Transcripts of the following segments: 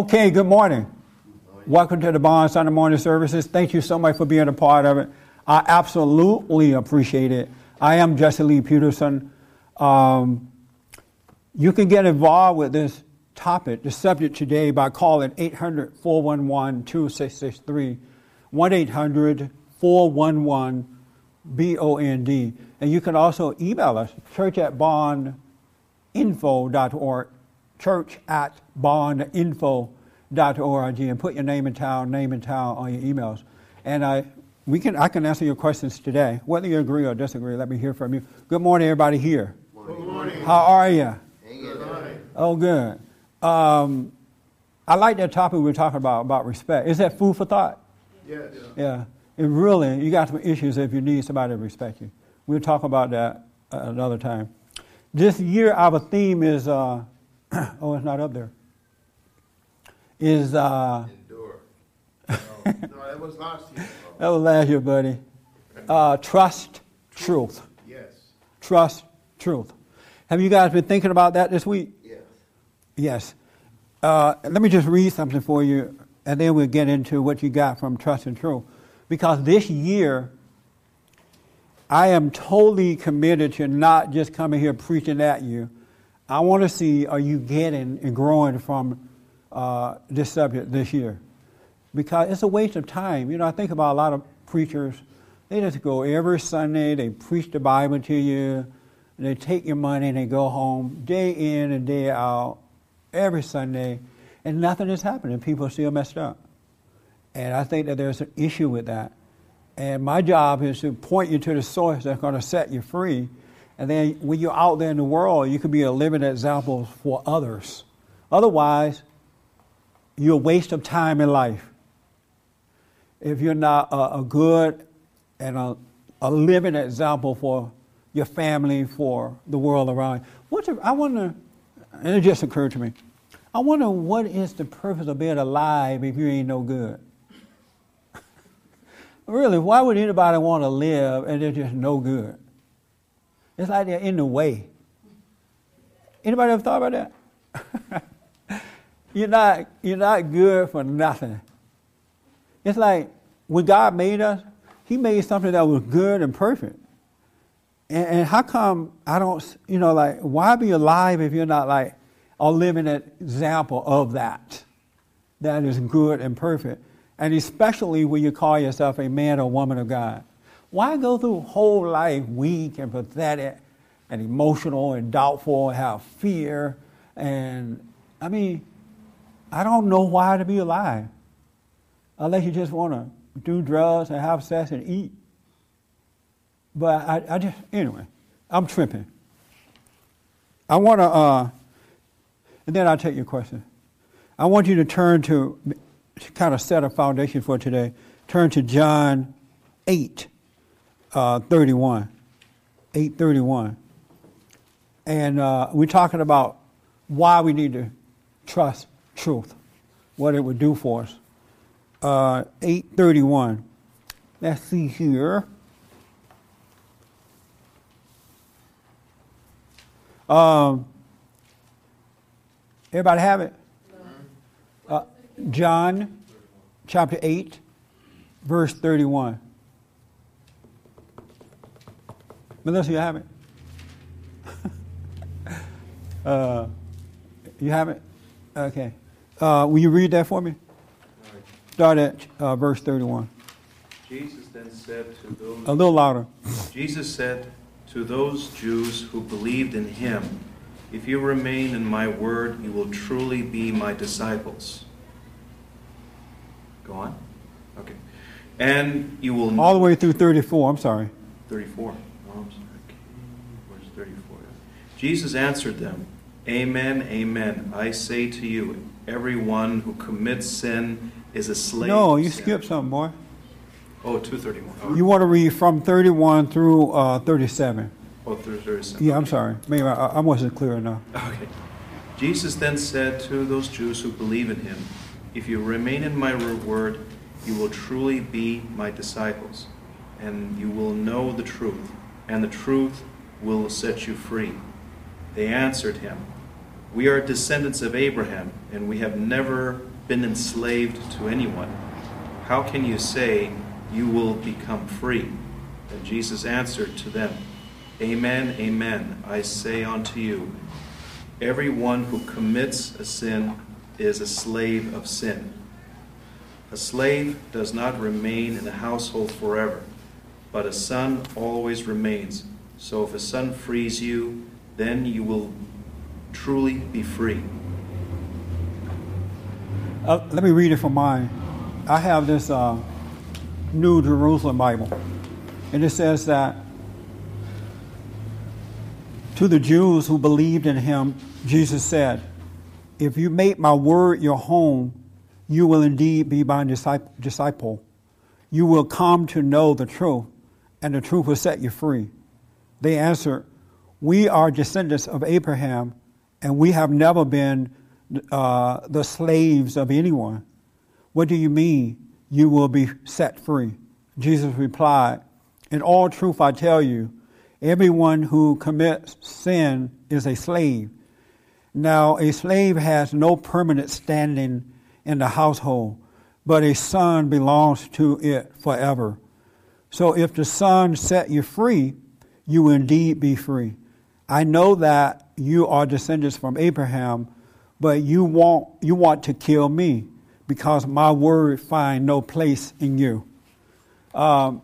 Okay, good morning. Welcome to the Bond Sunday morning services. Thank you so much for being a part of it. I absolutely appreciate it. I am Jesse Lee Peterson. Um, you can get involved with this topic, the subject today, by calling 800 411 2663, 1 800 411 BOND. And you can also email us, church at bondinfo.org, church at bondinfo.org, and put your name and town, name and town on your emails. And I, we can, I can answer your questions today. Whether you agree or disagree, let me hear from you. Good morning, everybody here. Good morning. How are you? Good morning. Oh, good. Um, I like that topic we were talking about, about respect. Is that food for thought? Yes. Yeah. And really, you got some issues if you need somebody to respect you. We'll talk about that another time. This year, our theme is, uh, oh, it's not up there. Is, uh, Endure. No, no, that was last year. that was last year, buddy. Uh, trust, truth. Yes. Trust, truth. Have you guys been thinking about that this week? Yes. Yes. Uh, let me just read something for you, and then we'll get into what you got from Trust and Truth. Because this year, I am totally committed to not just coming here preaching at you. I want to see are you getting and growing from uh, this subject this year? Because it's a waste of time. You know, I think about a lot of preachers. They just go every Sunday, they preach the Bible to you, they take your money and they go home day in and day out, every Sunday, and nothing is happening. People are still messed up. And I think that there's an issue with that. And my job is to point you to the source that's going to set you free. And then when you're out there in the world, you can be a living example for others. Otherwise, you're a waste of time in life. If you're not a, a good and a, a, living example for your family, for the world around you. What's a, I wonder, and it just occurred to me, I wonder what is the purpose of being alive if you ain't no good? Really, why would anybody want to live and they're just no good? It's like they're in the way. Anybody ever thought about that? you're not you're not good for nothing. It's like when God made us, He made something that was good and perfect. And, and how come I don't you know like why be alive if you're not like a living example of that? That is good and perfect and especially when you call yourself a man or woman of God. Why go through whole life weak and pathetic and emotional and doubtful and have fear? And I mean, I don't know why to be alive unless you just want to do drugs and have sex and eat. But I, I just, anyway, I'm tripping. I want to, uh, and then I'll take your question. I want you to turn to to kind of set a foundation for today, turn to John 8, uh, 31. 831. And uh, we're talking about why we need to trust truth, what it would do for us. Uh, 831. Let's see here. Um, everybody have it? Uh, John chapter 8, verse 31. Melissa, you have it? uh, you have it? Okay. Uh, will you read that for me? Start at uh, verse 31. Jesus then said to those. A little louder. Jesus said to those Jews who believed in him, If you remain in my word, you will truly be my disciples. Go on. Okay. And you will. All the way through 34. I'm sorry. 34. Oh, I'm sorry. Okay. Where's 34? Jesus answered them, Amen, amen. I say to you, everyone who commits sin is a slave. No, you skipped something, boy. Oh, 231. Oh, You want to read from 31 through uh, 37. oh 37. Yeah, I'm sorry. Maybe I, I wasn't clear enough. Okay. Jesus then said to those Jews who believe in him, If you remain in my word, you will truly be my disciples, and you will know the truth, and the truth will set you free. They answered him, We are descendants of Abraham, and we have never been enslaved to anyone. How can you say you will become free? And Jesus answered to them, Amen, amen, I say unto you, everyone who commits a sin is a slave of sin. A slave does not remain in a household forever, but a son always remains. So if a son frees you, then you will truly be free. Uh, let me read it from mine. I have this uh, New Jerusalem Bible, and it says that to the Jews who believed in him, Jesus said, If you make my word your home, you will indeed be my disciple. You will come to know the truth, and the truth will set you free. They answered, We are descendants of Abraham, and we have never been uh, the slaves of anyone. What do you mean you will be set free? Jesus replied, In all truth I tell you, Everyone who commits sin is a slave. Now, a slave has no permanent standing in the household, but a son belongs to it forever. So if the son set you free, you will indeed be free. I know that you are descendants from Abraham, but you want, you want to kill me because my word find no place in you. Um,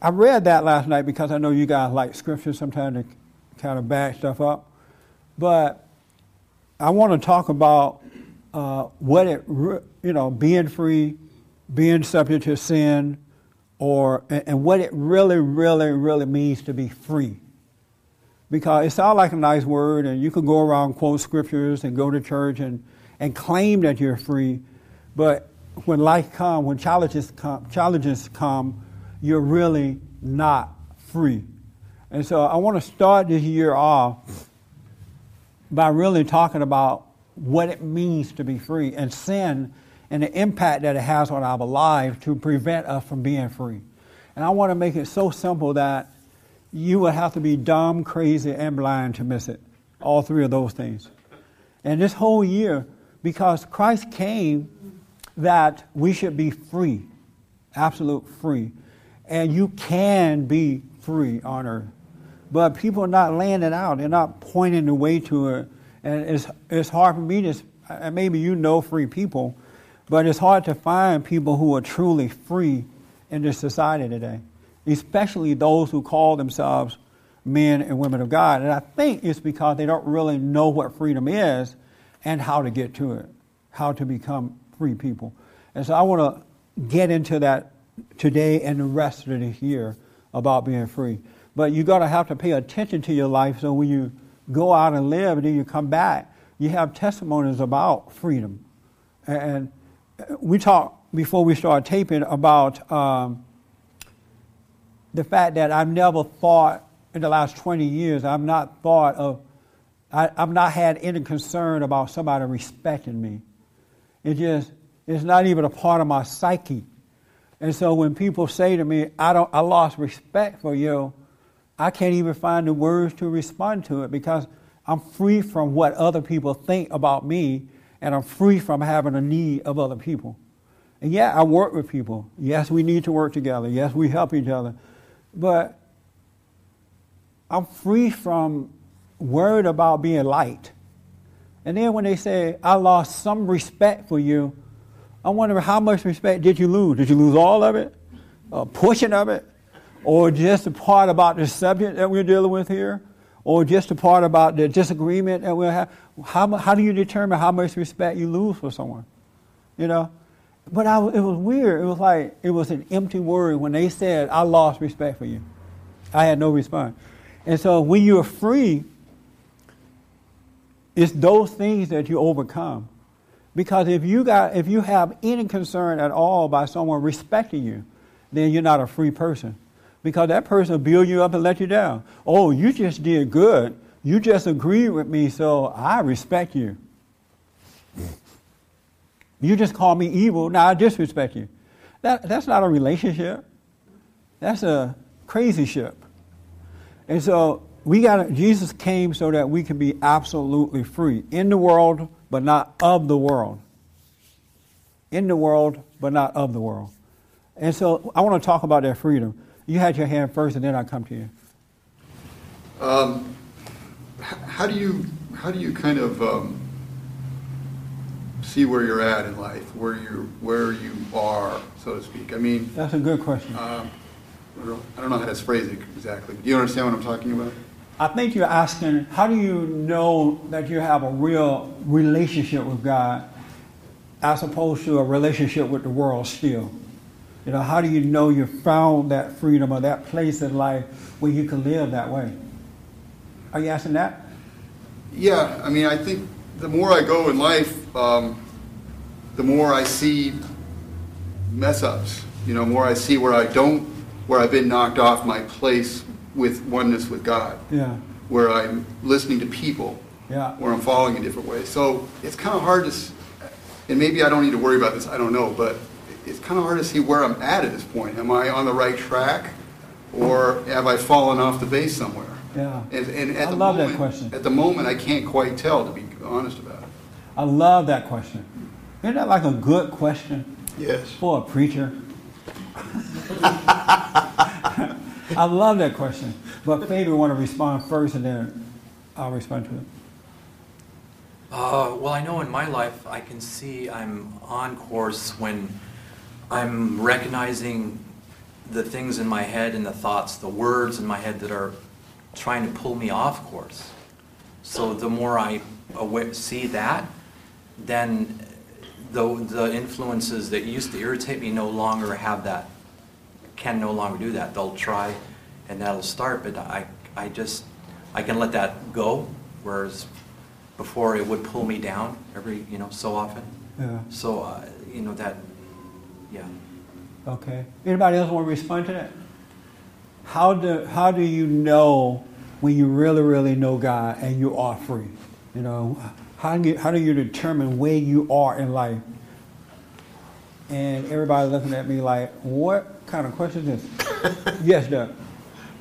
I read that last night because I know you guys like scripture sometimes to kind of back stuff up. But I want to talk about uh, what it, you know, being free, being subject to sin, or and what it really, really, really means to be free. Because it sounds like a nice word, and you can go around quote scriptures and go to church and, and claim that you're free, but when life comes, when challenges come, challenges come, you're really not free. And so I want to start this year off by really talking about what it means to be free and sin and the impact that it has on our lives to prevent us from being free. And I want to make it so simple that you would have to be dumb, crazy, and blind to miss it. All three of those things. And this whole year, because Christ came that we should be free, absolute free and you can be free on earth. But people are not laying it out. They're not pointing the way to it. And it's, it's hard for me to, and maybe you know free people, but it's hard to find people who are truly free in this society today, especially those who call themselves men and women of God. And I think it's because they don't really know what freedom is and how to get to it, how to become free people. And so I want to get into that today and the rest of this year about being free. But you got to have to pay attention to your life so when you go out and live and then you come back, you have testimonies about freedom. And we talked before we started taping about um, the fact that I've never thought in the last 20 years, I've not thought of, I, have not had any concern about somebody respecting me. It just, it's not even a part of my psyche and so when people say to me, I, don't, I lost respect for you, I can't even find the words to respond to it because I'm free from what other people think about me and I'm free from having a need of other people. And yeah, I work with people. Yes, we need to work together. Yes, we help each other. But I'm free from worried about being liked. And then when they say, I lost some respect for you, I wonder how much respect did you lose? Did you lose all of it? A portion of it? Or just a part about the subject that we're dealing with here? Or just a part about the disagreement that we'll have? How, how do you determine how much respect you lose for someone? You know? But I, it was weird. It was like, it was an empty word when they said, I lost respect for you. I had no response. And so when you're free, it's those things that you overcome. Because if you got if you have any concern at all by someone respecting you, then you're not a free person. Because that person will build you up and let you down. Oh, you just did good. You just agreed with me, so I respect you. You just call me evil, now I disrespect you. That, that's not a relationship. That's a crazy ship. And so we got Jesus came so that we can be absolutely free in the world, but not of the world. In the world, but not of the world. And so I want to talk about that freedom. You had your hand first, and then I'll come to you. Um, how do you how do you kind of um, see where you're at in life, where you where you are, so to speak? I mean, That's a good question. um, I don't know how to phrase it exactly. Do you understand what I'm talking about? I think you're asking, how do you know that you have a real relationship with God as opposed to a relationship with the world still? You know, how do you know you found that freedom or that place in life where you can live that way? Are you asking that? Yeah, I mean, I think the more I go in life, um, the more I see mess ups. You know, more I see where I don't, where I've been knocked off my place with oneness with God, Yeah, where I'm listening to people, yeah, where I'm following a different way. So it's kind of hard to, and maybe I don't need to worry about this, I don't know, but it's kind of hard to see where I'm at at this point. Am I on the right track, or have I fallen off the base somewhere? yeah. And, and at I the love that question. At the moment, I can't quite tell, to be honest about it. I love that question. Isn't that like a good question Yes. for a preacher? I love that question. But Fabian want to respond first, and then I'll respond to it. Uh, well, I know in my life I can see I'm on course when I'm recognizing the things in my head and the thoughts, the words in my head that are trying to pull me off course. So the more I see that, then the, the influences that used to irritate me no longer have that, can no longer do that. They'll try and that'll start, but I, I just, I can let that go, whereas before it would pull me down every, you know, so often. Yeah. So, uh, you know, that, yeah. Okay. Anybody else want to respond to that? How do how do you know when you really really know God and you are free? You know, how do you, how do you determine where you are in life? And everybody looking at me like, what kind of question is this? yes, Doug.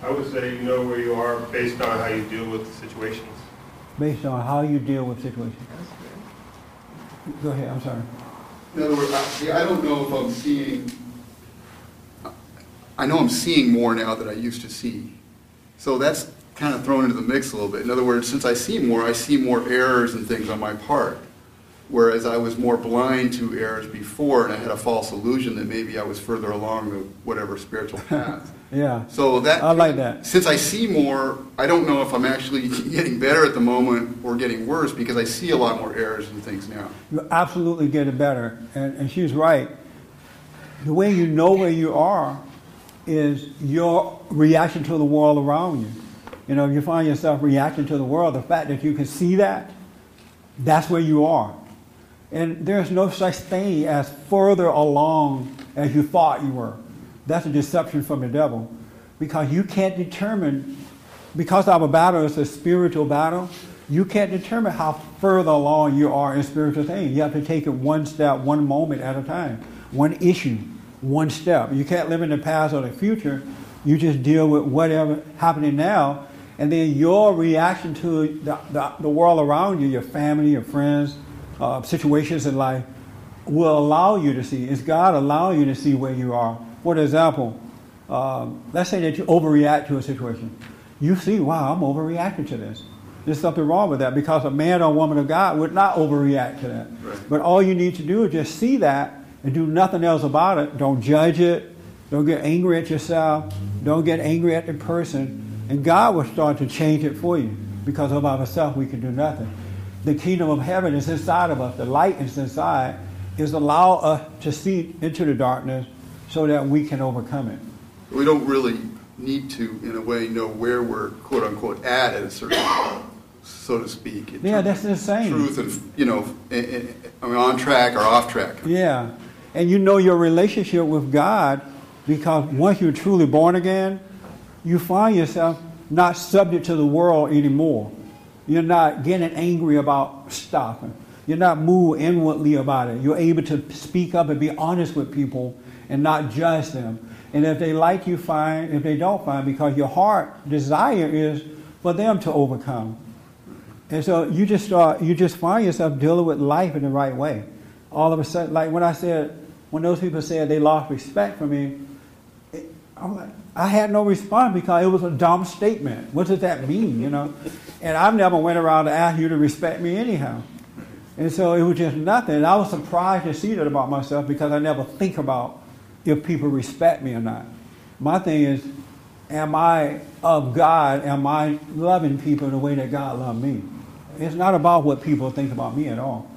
I would say you know where you are based on how you deal with situations. Based on how you deal with situations. Go ahead. I'm sorry. In other words, I, I don't know if I'm seeing, I know I'm seeing more now than I used to see. So that's kind of thrown into the mix a little bit. In other words, since I see more, I see more errors and things on my part. Whereas I was more blind to errors before and I had a false illusion that maybe I was further along the whatever spiritual path. Yeah. So that I like that. Since I see more, I don't know if I'm actually getting better at the moment or getting worse because I see a lot more errors and things now. You're absolutely getting better. And, and she's right. The way you know where you are is your reaction to the world around you. You know, if you find yourself reacting to the world, the fact that you can see that, that's where you are. And there's no such thing as further along as you thought you were. That's a deception from the devil. Because you can't determine, because our battle is a spiritual battle, you can't determine how further along you are in spiritual things. You have to take it one step, one moment at a time, one issue, one step. You can't live in the past or the future. You just deal with whatever happening now. And then your reaction to the, the, the world around you, your family, your friends, uh, situations in life, will allow you to see. Is God allowing you to see where you are? For example, um, let's say that you overreact to a situation. You see, wow, I'm overreacting to this. There's something wrong with that because a man or woman of God would not overreact to that. Right. But all you need to do is just see that and do nothing else about it. Don't judge it. Don't get angry at yourself. Don't get angry at the person. And God will start to change it for you because of ourselves we can do nothing. The kingdom of heaven is inside of us. The light is inside. Is allow us to see into the darkness so that we can overcome it. We don't really need to, in a way, know where we're quote unquote at at a certain, so to speak. Yeah, that's insane. Truth and you know, eh, eh, I mean, on track or off track. Yeah. And you know your relationship with God because once you're truly born again, you find yourself not subject to the world anymore. You're not getting angry about stuff. You're not moved inwardly about it. You're able to speak up and be honest with people and not judge them. And if they like you, fine. If they don't, fine. Because your heart desire is for them to overcome. And so you just start, you just find yourself dealing with life in the right way. All of a sudden, like when I said, when those people said they lost respect for me, I'm like, I had no response because it was a dumb statement. What does that mean, you know? And I've never went around to ask you to respect me anyhow. And so it was just nothing. And I was surprised to see that about myself because I never think about if people respect me or not. My thing is, am I of God? Am I loving people the way that God loved me? It's not about what people think about me at all.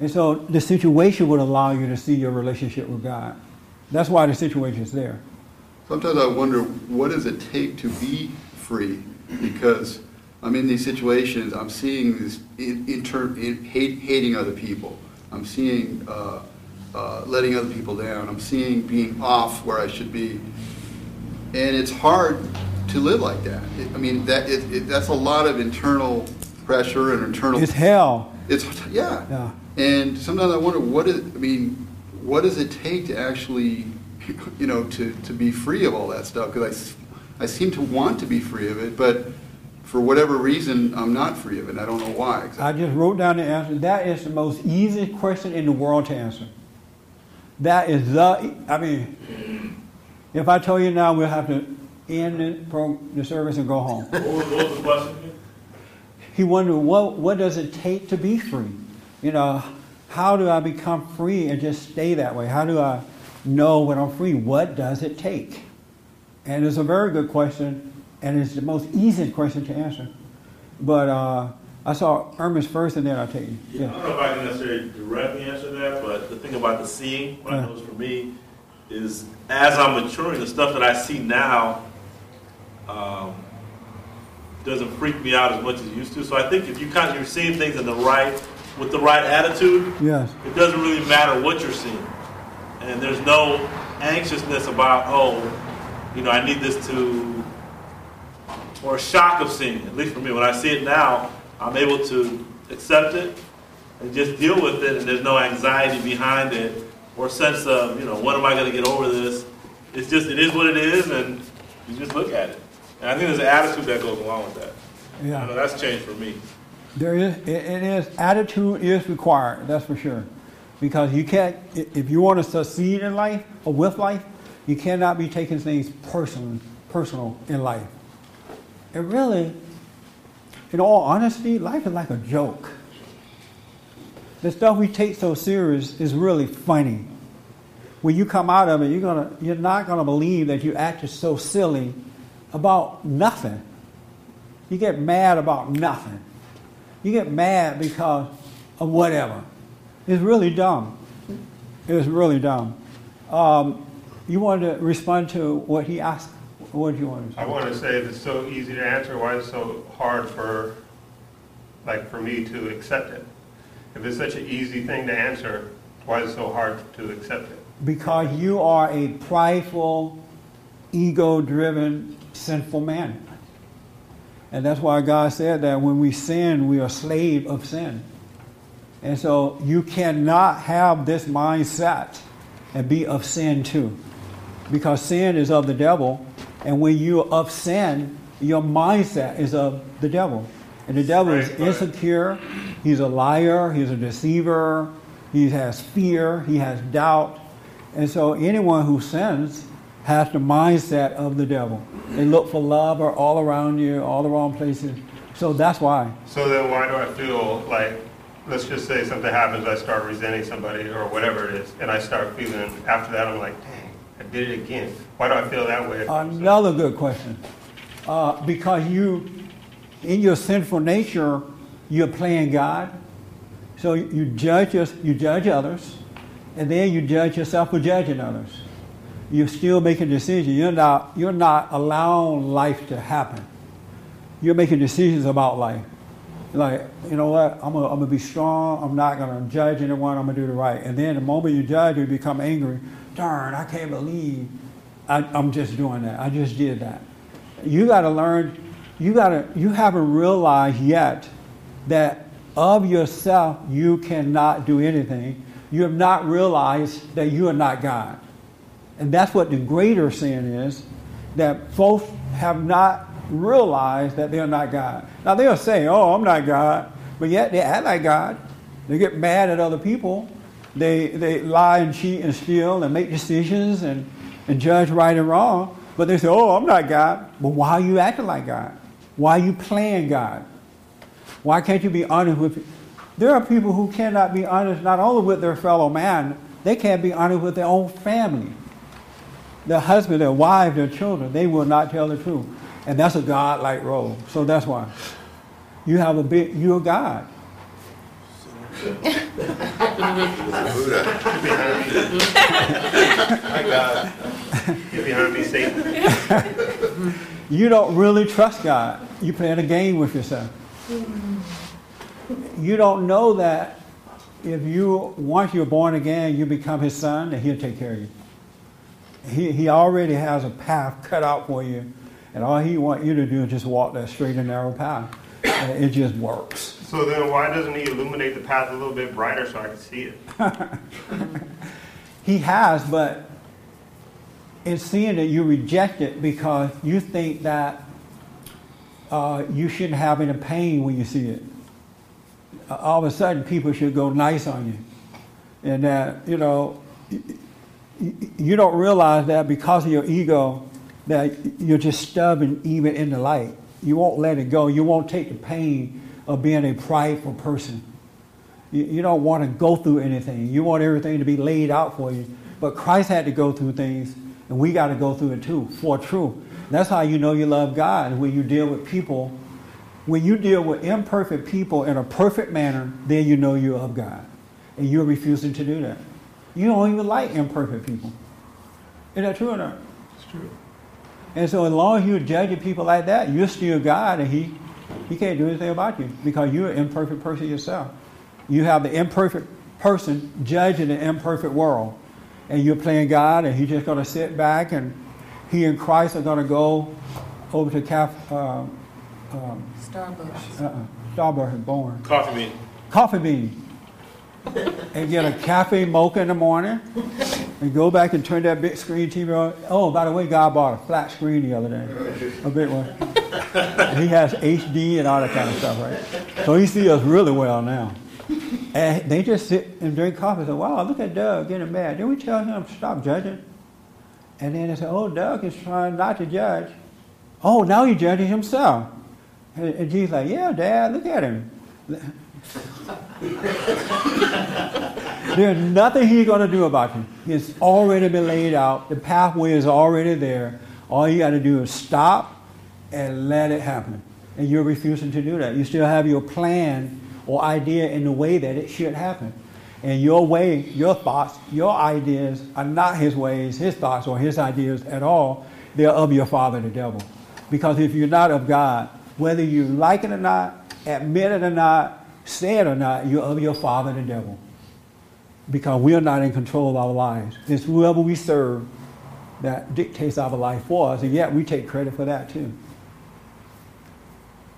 And so the situation would allow you to see your relationship with God. That's why the situation is there. Sometimes I wonder, what does it take to be free? Because I'm in these situations, I'm seeing this in, inter, in, hate, hating other people. I'm seeing uh, uh, letting other people down. I'm seeing being off where I should be. And it's hard to live like that. It, I mean, that it, it, that's a lot of internal pressure and internal. It's hell. It's yeah. Yeah. And sometimes I wonder what is. I mean, what does it take to actually, you know, to, to be free of all that stuff? Because I, I seem to want to be free of it, but for whatever reason, I'm not free of it. I don't know why. Exactly. I just wrote down the answer. That is the most easy question in the world to answer. That is the. I mean, if I tell you now, we'll have to end the, pro- the service and go home. What was, what was the question? He wondered, what, what does it take to be free? You know, how do I become free and just stay that way? How do I know when I'm free? What does it take? And it's a very good question, and it's the most easy question to answer. But uh, I saw Irma's first, and then I'll tell you. Yeah, I don't know if I can necessarily directly answer that, but the thing about the seeing, what I Yeah. know for me, is as I'm maturing, the stuff that I see now um, doesn't freak me out as much as it used to. So I think if you kind of you're seeing things in the right with the right attitude, Yes. it doesn't really matter what you're seeing, and there's no anxiousness about oh, you know, I need this to or shock of seeing. At least for me, when I see it now, I'm able to accept it and just deal with it, and there's no anxiety behind it or sense of, you know, when am I going to get over this? It's just, it is what it is, and you just look at it. And I think there's an attitude that goes along with that. I know Yeah. that's changed for me. There is, it is, attitude is required, that's for sure. Because you can't, if you want to succeed in life or with life, you cannot be taking things personal, personal in life. And really, in all honesty, life is like a joke. The stuff we take so serious is really funny. When you come out of it, you're gonna, you're not gonna believe that you acted so silly about nothing. You get mad about nothing. You get mad because of whatever. It's really dumb. It's really dumb. Um, you wanted to respond to what he asked. What do you want to say? I want to say if it's so easy to answer, why is it so hard for, like, for me to accept it? If it's such an easy thing to answer, why is it so hard to accept it? Because you are a prideful, ego driven, sinful man. And that's why God said that when we sin, we are slave of sin. And so you cannot have this mindset and be of sin too. Because sin is of the devil. And when you're of sin, your mindset is of the devil. And the devil is insecure, he's a liar, he's a deceiver, he has fear, he has doubt. And so anyone who sins has the mindset of the devil. They look for love or all around you, all the wrong places. So that's why. So then why do I feel like, let's just say something happens, I start resenting somebody or whatever it is, and I start feeling, after that, I'm like, dang, I did it again. Why do I feel that way? Another good question. Uh, because you, in your sinful nature, you're playing God. So you judge us, you judge others, and then you judge yourself for judging others. You're still making decisions. You're not, you're not allowing life to happen. You're making decisions about life. Like, you know what? I'm gonna, be strong. I'm not gonna judge anyone. I'm gonna do the right. And then the moment you judge, you become angry. Darn, I can't believe I, I'm just doing that. I just did that. You got to learn. You got to. You haven't realized yet that of yourself you cannot do anything. You have not realized that you are not God, and that's what the greater sin is. That folks have not realize that they're not God. Now they'll say, "Oh, I'm not God," but yet they act like God. They get mad at other people. They they lie and cheat and steal and make decisions and, and judge right and wrong. But they say, "Oh, I'm not God." But why are you acting like God? Why are you playing God? Why can't you be honest with? There are people who cannot be honest not only with their fellow man, they can't be honest with their own family their husband, their wife, their children, they will not tell the truth. And that's a God-like role. So that's why. You have a big, you're God. Satan. You don't really trust God. You're playing a game with yourself. You don't know that if you, once you're born again, you become his son, and he'll take care of you. He, he already has a path cut out for you, and all he wants you to do is just walk that straight and narrow path. And it just works. So then why doesn't he illuminate the path a little bit brighter so I can see it? He has, but in seeing it, you reject it because you think that uh, you shouldn't have any pain when you see it. Uh, all of a sudden, people should go nice on you. And that, you know, you don't realize that because of your ego, that you're just stubborn even in the light. You won't let it go. You won't take the pain of being a prideful person. You, you don't want to go through anything. You want everything to be laid out for you. But Christ had to go through things, and we got to go through it too, for truth. That's how you know you love God, when you deal with people. When you deal with imperfect people in a perfect manner, then you know you're of God. And you're refusing to do that. You don't even like imperfect people. Is that true or not? It's true. And so as long as you're judging people like that, you're still God and he, he can't do anything about you because you're an imperfect person yourself. You have the imperfect person judging the imperfect world. And you're playing God and he's just going to sit back and he and Christ are going to go over to Caf, uh, um, Starbucks. uh-uh, Starbucks and Born. Coffee bean. Coffee bean. and get a cafe mocha in the morning and go back and turn that big screen TV on. Oh, by the way, God bought a flat screen the other day, a big one. He has HD and all that kind of stuff, right? So he sees us really well now. And they just sit and drink coffee and say, wow, look at Doug getting mad. Didn't we tell him to stop judging? And then they say, oh, Doug is trying not to judge. Oh, now he's judging himself. And, and Jesus like, yeah, Dad, look at him. There's nothing he's going to do about you. It's already been laid out. The pathway is already there. All you got to do is stop and let it happen. And you're refusing to do that. You still have your plan or idea in the way that it should happen. And your way, your thoughts, your ideas are not his ways, his thoughts, or his ideas at all. They're of your father, the devil. Because if you're not of God, whether you like it or not, admit it or not, say it or not, you're of your father, the devil. Because we're not in control of our lives. It's whoever we serve that dictates our life for us, and yet we take credit for that too.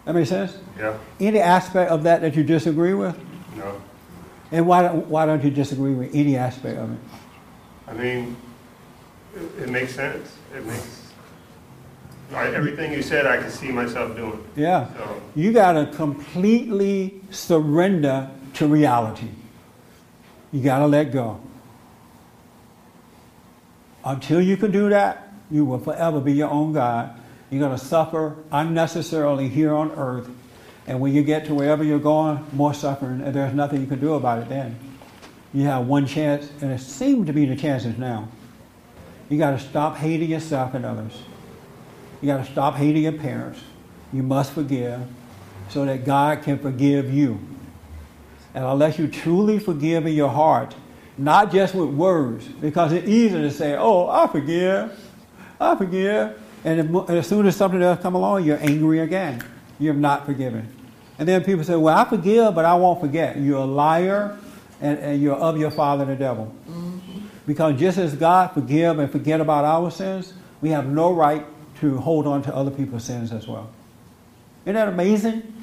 That makes sense? Yeah, Any aspect of that that you disagree with? no. And why don't, why don't you disagree with any aspect of it? I mean, it, it makes sense. It makes, everything you said, I can see myself doing. Yeah. So, You got to completely surrender to reality. You got to let go. Until you can do that, you will forever be your own God. You're going to suffer unnecessarily here on earth. And when you get to wherever you're going, more suffering, and there's nothing you can do about it then. You have one chance, and it seems to be the chances now. You got to stop hating yourself and others. You got to stop hating your parents. You must forgive so that God can forgive you. And unless you truly forgive in your heart, not just with words, because it's easy to say, oh, I forgive, I forgive. And as soon as something else come along, you're angry again. You're not forgiven. And then people say, well, I forgive, but I won't forget. You're a liar, and, and you're of your father, the devil. Mm-hmm. Because just as God forgive and forget about our sins, we have no right to hold on to other people's sins as well. Isn't that amazing?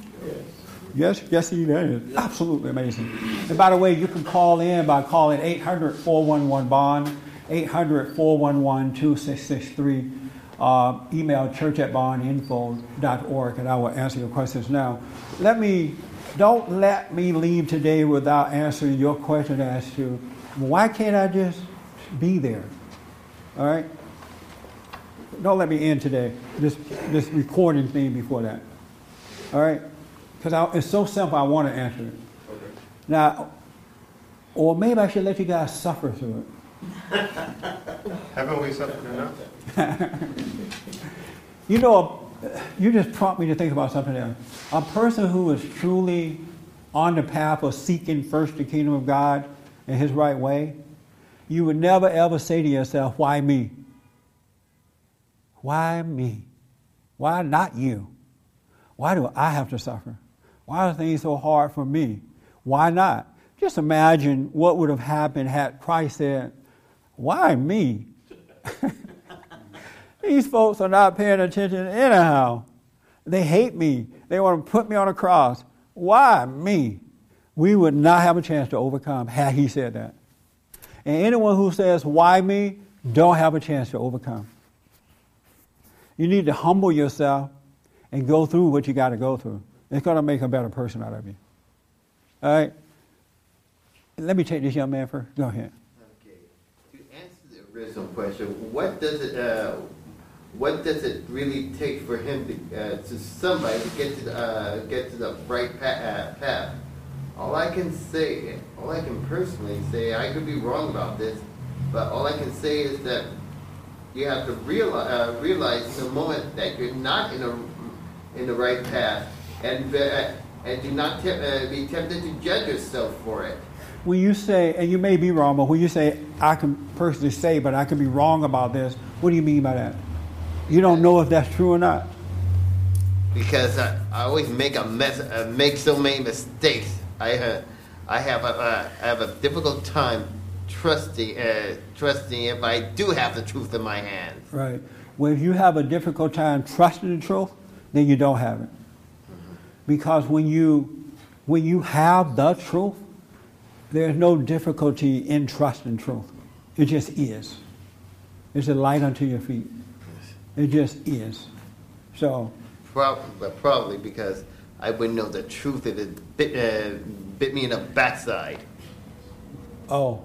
Yes, yes, yes, is. Absolutely amazing. And by the way, you can call in by calling 800 411 Bond, 800 411 2663. uh, email church at bondinfo.org and I will answer your questions now. Let me, don't let me leave today without answering your question as to why can't I just be there? All right? Don't let me end today. This, this recording thing before that. All right? Because it's so simple, I want to answer it. Now, or maybe I should let you guys suffer through it. Haven't we suffered enough? You know, you just prompt me to think about something else. A person who is truly on the path of seeking first the kingdom of God in his right way, you would never ever say to yourself, Why me? Why me? Why not you? Why do I have to suffer? Why are things so hard for me? Why not? Just imagine what would have happened had Christ said, Why me? These folks are not paying attention anyhow. They hate me. They want to put me on a cross. Why me? We would not have a chance to overcome had he said that. And anyone who says, Why me? don't have a chance to overcome. You need to humble yourself and go through what you got to go through. It's going to make a better person out of you. All right? Let me take this young man first. Go ahead. Okay. To answer the original question, what does it, uh, what does it really take for him to, uh, to somebody to get to the, uh, get to the right uh, path? All I can say, all I can personally say, I could be wrong about this, but all I can say is that you have to realize, uh, realize in the moment that you're not in a in the right path, and uh, and do not te- uh, be tempted to judge yourself for it. When you say, and you may be wrong, but when you say, I can personally say, but I can be wrong about this, what do you mean by that? You don't know if that's true or not. because I, I always make a mess, uh, make so many mistakes. I uh, I have a uh, I have a difficult time trusting uh, trusting if I do have the truth in my hands. Right. Well, if you have a difficult time trusting the truth, then you don't have it. Because when you when you have the truth, there's no difficulty in trusting truth. It just is. It's a light unto your feet. It just is. So, Probably, but probably because I wouldn't know the truth if it bit, uh, bit me in the backside. oh,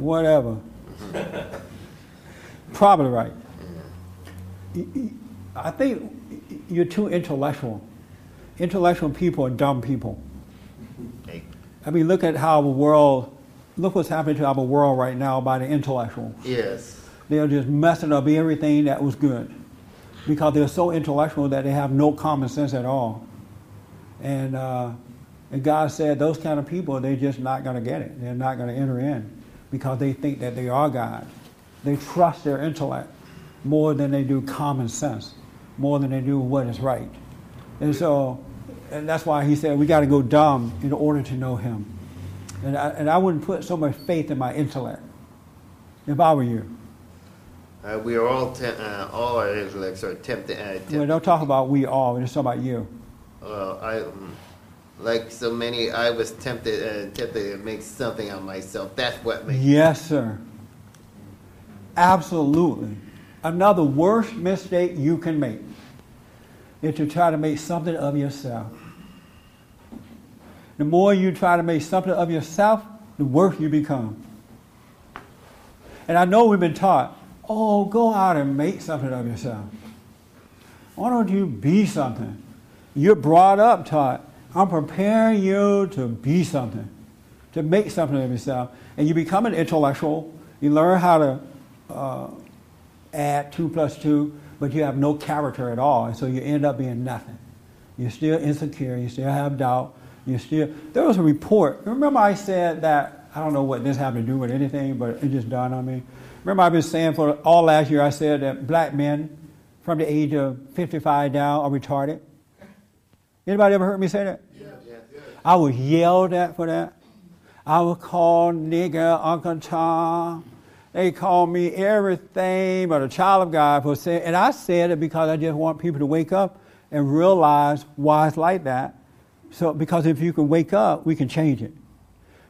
whatever. Probably right. I think you're too intellectual. Intellectual people are dumb people. I mean, look at how the world, look what's happening to our world right now by the intellectuals. Yes. They're just messing up everything that was good because they're so intellectual that they have no common sense at all. And, uh, and God said those kind of people, they're just not going to get it. They're not going to enter in because they think that they are God. They trust their intellect more than they do common sense, more than they do what is right. And so, and that's why he said we got to go dumb in order to know him. And I, and I wouldn't put so much faith in my intellect if I were you. Uh, we are all te- uh, all our intellects are tempted. Uh, Well, tempted. don't talk about we all. We're just talking about you. Well, I um, like so many. I was tempted uh, tempted to make something of myself. That's what made. Yes, sir. Absolutely. Another worst mistake you can make is to try to make something of yourself. The more you try to make something of yourself, the worse you become. And I know we've been taught, oh, go out and make something of yourself. Why don't you be something? You're brought up taught, I'm preparing you to be something, to make something of yourself. And you become an intellectual. You learn how to uh, add two plus two, but you have no character at all. And so you end up being nothing. You're still insecure. You still have doubt. You still. There was a report. Remember, I said that I don't know what this had to do with anything, but it just dawned on me. Remember, I've been saying for all last year. I said that black men from the age of 55 down are retarded. Anybody ever heard me say that? I was yelled at for that. I was called nigger, Uncle Tom. They called me everything but a child of God for saying, and I said it because I just want people to wake up and realize why it's like that. So, because if you can wake up, we can change it.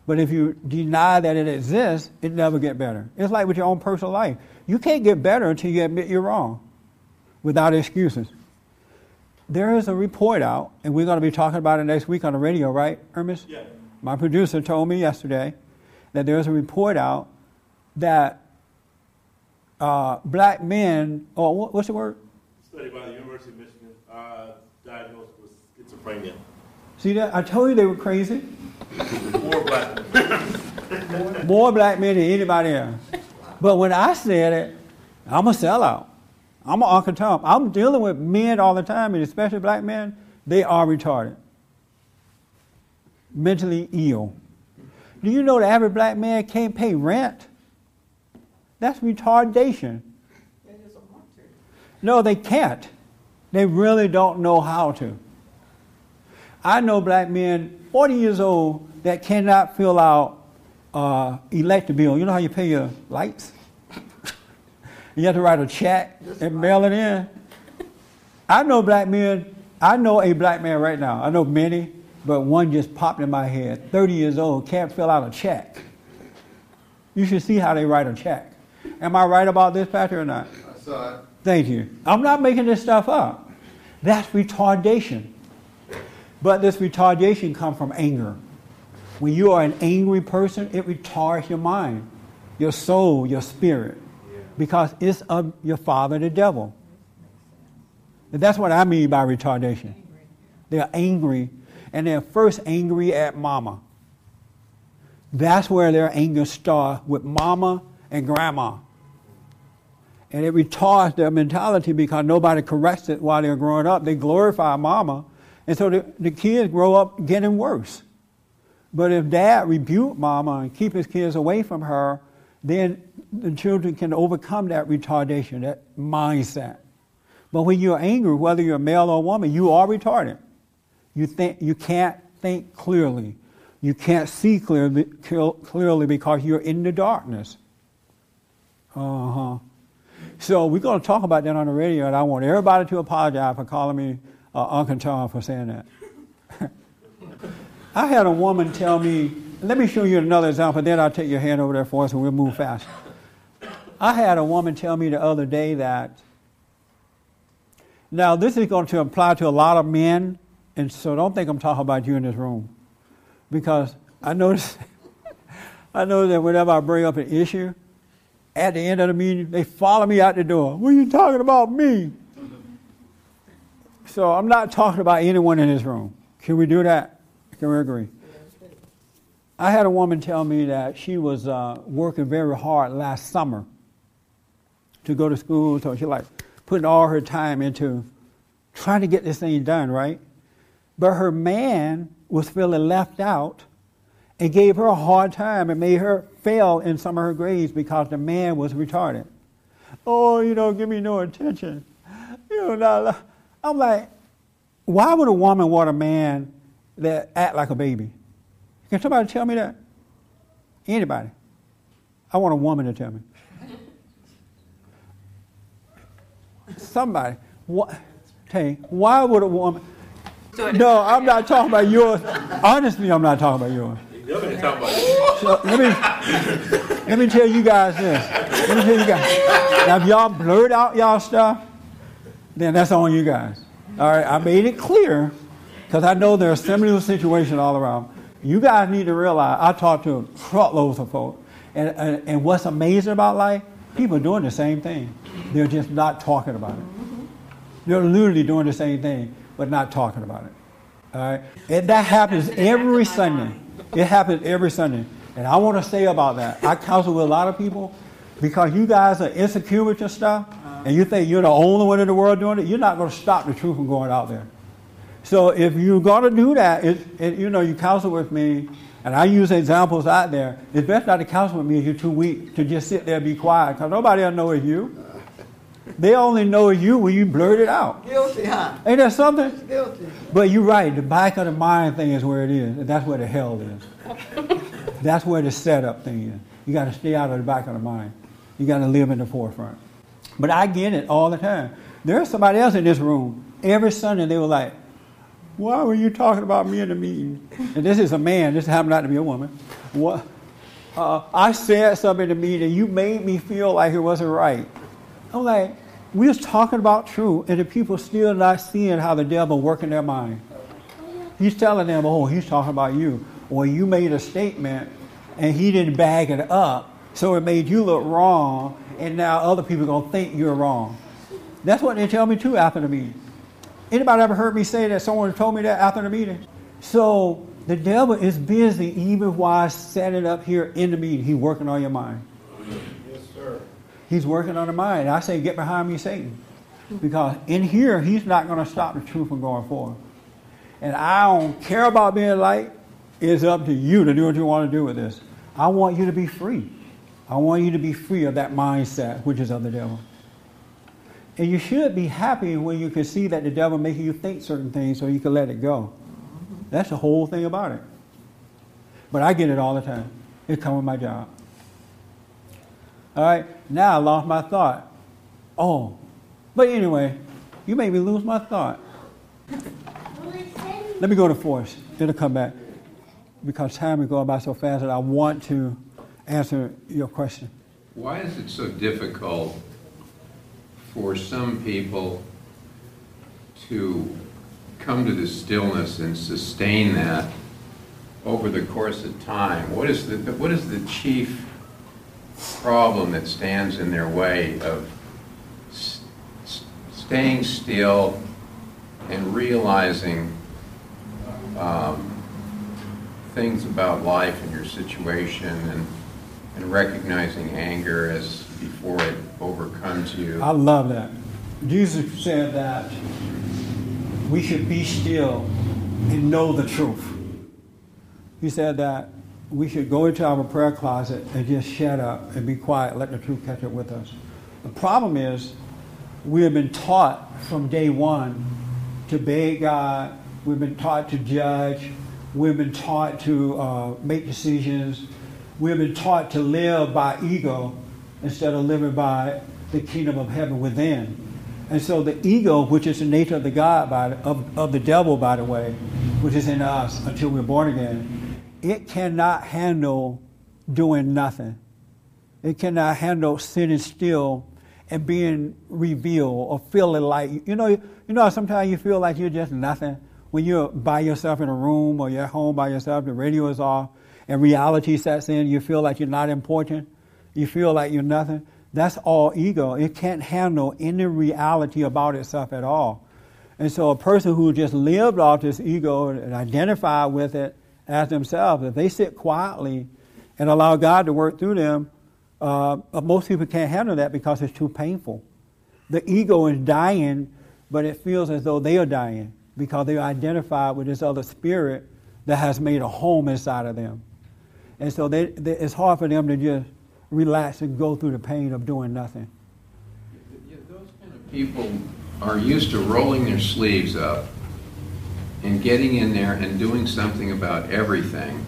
But if you deny that it exists, it never get better. It's like with your own personal life. You can't get better until you admit you're wrong without excuses. There is a report out, and we're going to be talking about it next week on the radio, right, Ernest? Yeah. My producer told me yesterday that there's a report out that uh, black men, or what, what's the word? Study by the University of Michigan, uh, diagnosed with schizophrenia. See that? I told you they were crazy. More black men. More black men than anybody else. But when I said it, I'm a sellout. I'm an Uncle Tom. I'm dealing with men all the time, and especially black men. They are retarded, mentally ill. Do you know the average black man can't pay rent? That's retardation. No, they can't. They really don't know how to. I know black men, 40 years old, that cannot fill out uh, electric bill. You know how you pay your lights? You have to write a check and mail it in. I know black men. I know a black man right now. I know many, but one just popped in my head. 30 years old, can't fill out a check. You should see how they write a check. Am I right about this, Patrick, or not? I saw it. Thank you. I'm not making this stuff up. That's retardation. But this retardation comes from anger. When you are an angry person, it retards your mind, your soul, your spirit, because it's of your father, the devil. And that's what I mean by retardation. They're angry, and they're first angry at mama. That's where their anger starts with mama and grandma. And it retards their mentality because nobody corrects it while they're growing up. They glorify mama, and so the, the kids grow up getting worse. But if dad rebuke mama and keep his kids away from her, then the children can overcome that retardation, that mindset. But when you're angry, whether you're a male or woman, you are retarded. You think you can't think clearly. You can't see clearly, clearly because you're in the darkness. Uh huh. So we're going to talk about that on the radio, and I want everybody to apologize for calling me uh, Uncle Tom for saying that. I had a woman tell me, let me show you another example, then I'll take your hand over there for us and we'll move fast. I had a woman tell me the other day that, now this is going to apply to a lot of men, and so don't think I'm talking about you in this room, because I notice, I know that whenever I bring up an issue, at the end of the meeting, they follow me out the door. What are you talking about me? So I'm not talking about anyone in this room. Can we do that? Can we agree? I had a woman tell me that she was uh, working very hard last summer to go to school, so she like putting all her time into trying to get this thing done, right? But her man was feeling left out and gave her a hard time and made her fail in some of her grades because the man was retarded. Oh, you don't give me no attention. You know, I'm like, why would a woman want a man that act like a baby? Can somebody tell me that? Anybody? I want a woman to tell me. Somebody. What? Hey, why would a woman? No, I'm not talking about yours. Honestly, I'm not talking about yours. So let me let me tell you guys this. Let me tell you guys. Now, if y'all blurt out y'all stuff, then that's on you guys. All right, I made it clear because I know there are similar situations all around. You guys need to realize I talk to truckloads of folks, and, and, and what's amazing about life, people are doing the same thing. They're just not talking about it. They're literally doing the same thing, but not talking about it. All right, and that happens every Sunday. It happens every Sunday, and I want to say about that. I counsel with a lot of people because you guys are insecure with your stuff, and you think you're the only one in the world doing it. You're not going to stop the truth from going out there. So if you're going to do that, it, it, you know, you counsel with me, and I use examples out there. It's best not to counsel with me if you're too weak to just sit there and be quiet, because nobody will know it's you. They only know it's you when you blurt it out. Guilty, huh? Ain't that something? Guilty. But you're right. The back of the mind thing is where it is, and that's where the hell is. that's where the setup thing is. You got to stay out of the back of the mind. You got to live in the forefront. But I get it all the time. There's somebody else in this room. Every Sunday they were like, "Why were you talking about me in the meeting?" And this is a man. This happened not to be a woman. what? Uh, I said something to me that you made me feel like it wasn't right. I'm like, we was talking about truth, and the people still not seeing how the devil work in their mind. He's telling them, oh, he's talking about you. Or you made a statement, and he didn't bag it up, so it made you look wrong, and now other people to think you're wrong. That's what they tell me too after the meeting. Anybody ever heard me say that someone told me that after the meeting? So the devil is busy even while standing up here in the meeting. He's working on your mind. Yes, sir. He's working on the mind. I say, get behind me, Satan. Because in here, he's not going to stop the truth from going forward. And I don't care about being light. It's up to you to do what you want to do with this. I want you to be free. I want you to be free of that mindset, which is of the devil. And you should be happy when you can see that the devil making you think certain things so you can let it go. That's the whole thing about it. But I get it all the time. It comes with my job. All right, now I lost my thought. Oh, but anyway, you made me lose my thought. Let me go to force. Then it'll come back. Because time is going by so fast that I want to answer your question. Why is it so difficult for some people to come to the stillness and sustain that over the course of time? What is the, what is the chief problem that stands in their way of s- s- staying still and realizing um, things about life and your situation and, and recognizing anger as before it overcomes you? I love that. Jesus said that we should be still and know the truth. He said that we should go into our prayer closet and just shut up and be quiet, let the truth catch up with us. The problem is we have been taught from day one to beg God. We've been taught to judge. We've been taught to uh, make decisions. We've been taught to live by ego instead of living by the kingdom of heaven within. And so the ego, which is the nature of the God, by of, of the devil, by the way, which is in us until we're born again, it cannot handle doing nothing. It cannot handle sitting still and being revealed or feeling like you know. You know, sometimes you feel like you're just nothing when you're by yourself in a room or you're at home by yourself. The radio is off, and reality sets in. You feel like you're not important. You feel like you're nothing. That's all ego. It can't handle any reality about itself at all. And so, a person who just lived off this ego and identified with it as themselves, if they sit quietly and allow God to work through them, uh, most people can't handle that because it's too painful. The ego is dying, but it feels as though they are dying because they are identified with this other spirit that has made a home inside of them. And so they, they, it's hard for them to just relax and go through the pain of doing nothing. Yeah, those kind of people are used to rolling their sleeves up and getting in there and doing something about everything,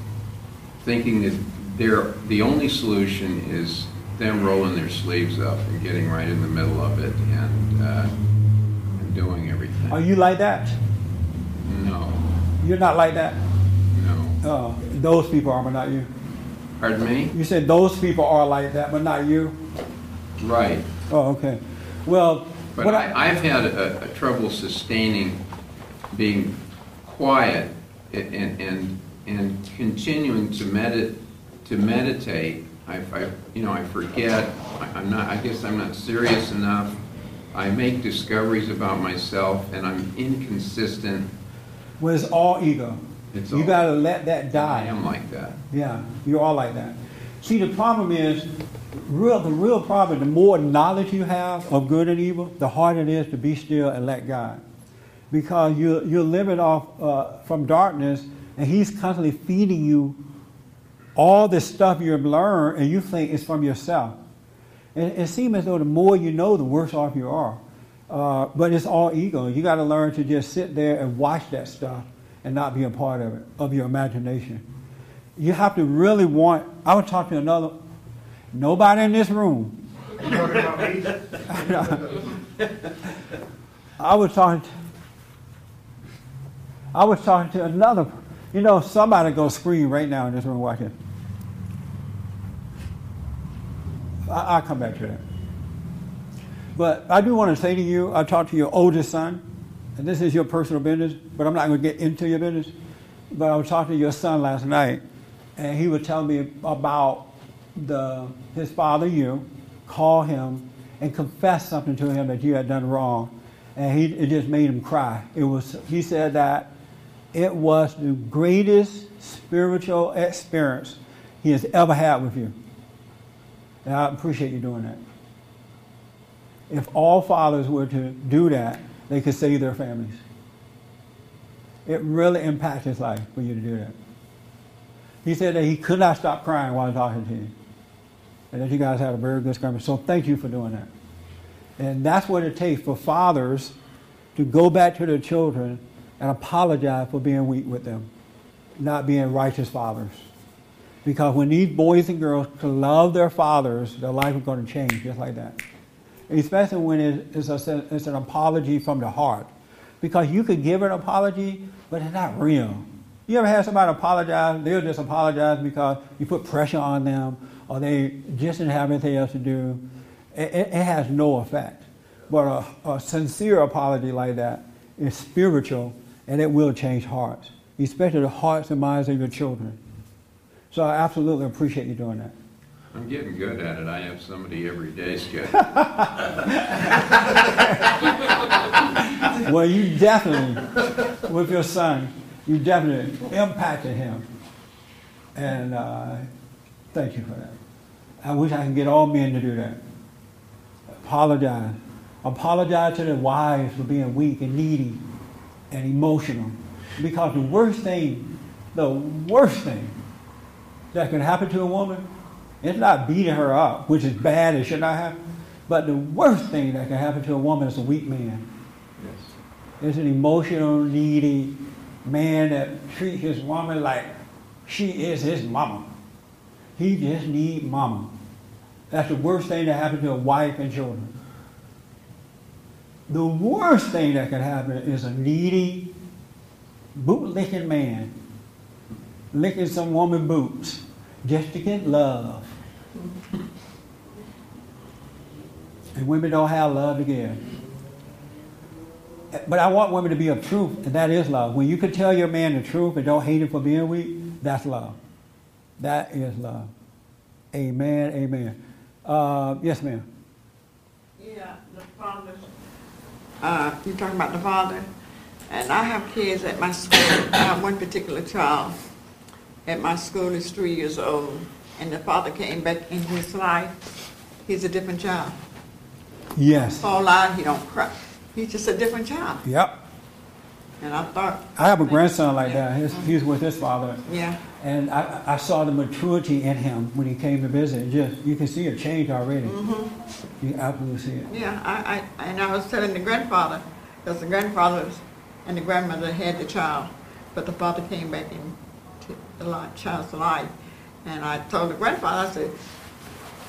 thinking that they're, the only solution is them rolling their sleeves up and getting right in the middle of it and, uh, and doing everything. Are you like that? No, You're not like that? no. Uh, those people are, but not you. Pardon me? You said those people are like that, but not you? Right. Oh, okay. Well, But what I, I've had a, a trouble sustaining being quiet and, and, and, and continuing to medit, to meditate. I, I, you know, I forget, I, I'm not, I guess I'm not serious enough. I make discoveries about myself and I'm inconsistent. was all ego. It's you got to let that die. I am like that. Yeah, you're all like that. See, the problem is, real, the real problem, the more knowledge you have of good and evil, the harder it is to be still and let God. Because you're, you're living off uh, from darkness, and He's constantly feeding you all this stuff you've learned, and you think it's from yourself. And it seems as though the more you know, the worse off you are. Uh, but it's all ego. You got to learn to just sit there and watch that stuff and not be a part of it, of your imagination. You have to really want. I was talking to another, nobody in this room. I was talking. To, I was talking to another. You know, somebody go scream right now in this room watching. it. I'll come back to that. But I do want to say to you, I talked to your oldest son and this is your personal business, but I'm not going to get into your business. But I was talking to your son last night, and he was telling me about the his father, you, call him and confess something to him that you had done wrong, and he it just made him cry. It was he said that it was the greatest spiritual experience he has ever had with you, and I appreciate you doing that. If all fathers were to do that, they could save their families. It really impacts his life for you to do that. He said that he could not stop crying while talking to you. And that you guys had a very good conversation. So thank you for doing that. And that's what it takes for fathers to go back to their children and apologize for being weak with them, not being righteous fathers. Because when these boys and girls love their fathers, their life is going to change just like that. Especially when it's, a, it's an apology from the heart. Because you could give an apology, but it's not real. You ever had somebody apologize? They'll just apologize because you put pressure on them or they just didn't have anything else to do. It, it, it has no effect. But a, a sincere apology like that is spiritual and it will change hearts, especially the hearts and minds of your children. So I absolutely appreciate you doing that. I'm getting good at it. I have somebody every day scheduled. well, you definitely, with your son, you definitely impacted him. And uh, thank you for that. I wish I could get all men to do that. Apologize. Apologize to their wives for being weak and needy and emotional. Because the worst thing, the worst thing that can happen to a woman is not beating her up, which is bad, it should not happen. But the worst thing that can happen to a woman is a weak man. Yes. It's an emotional, needy man that treats his woman like she is his mama. He just need mama. That's the worst thing that happen to a wife and children. The worst thing that can happen is a needy, boot-licking man licking some woman boots just to get love. And women don't have love to give. But I want women to be of truth, and that is love. When you can tell your man the truth and don't hate him for being weak, that's love. That is love. Amen, amen. Uh, yes, ma'am. Yeah, the father. Uh, you're talking about the father? And I have kids at my school. I have one particular child at my school is three years old, and the father came back in his life. He's a different child. Yes. Fall out, he don't cry. He's just a different child. Yep. And I thought. I have a grandson like that. His, he's with his father. Yeah. And I, I saw the maturity in him when he came to visit. Just you can see a change already. Mm-hmm. You absolutely see it. Yeah, I, I and I was telling the grandfather because the grandfather and the grandmother had the child, but the father came back into the child's life, and I told the grandfather, I said,